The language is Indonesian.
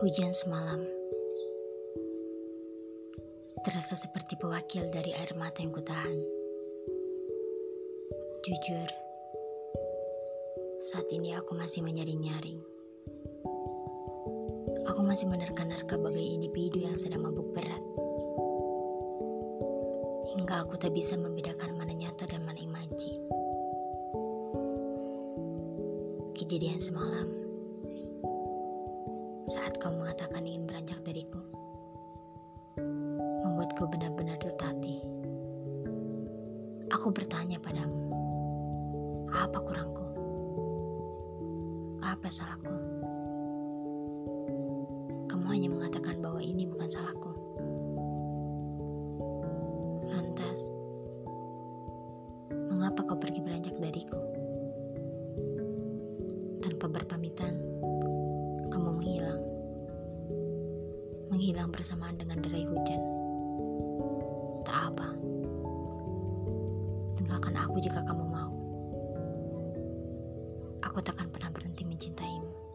Hujan semalam terasa seperti pewakil dari air mata yang kutahan. Jujur, saat ini aku masih menyaring-nyaring. Aku masih menerka-nerka bagai individu yang sedang mabuk berat. Hingga aku tak bisa membedakan mana nyata dan mana imaji. Kejadian semalam, saat kau mengatakan ingin beranjak dariku, membuatku benar-benar tertatih. Aku bertanya padamu, apa kurangku? Apa salahku? Kamu hanya mengatakan bahwa ini bukan salahku. Lantas, mengapa kau pergi beranjak dariku? Tanpa berpamitan, Menghilang bersamaan dengan derai hujan. Tak apa. Tinggalkan aku jika kamu mau. Aku takkan pernah berhenti mencintaimu.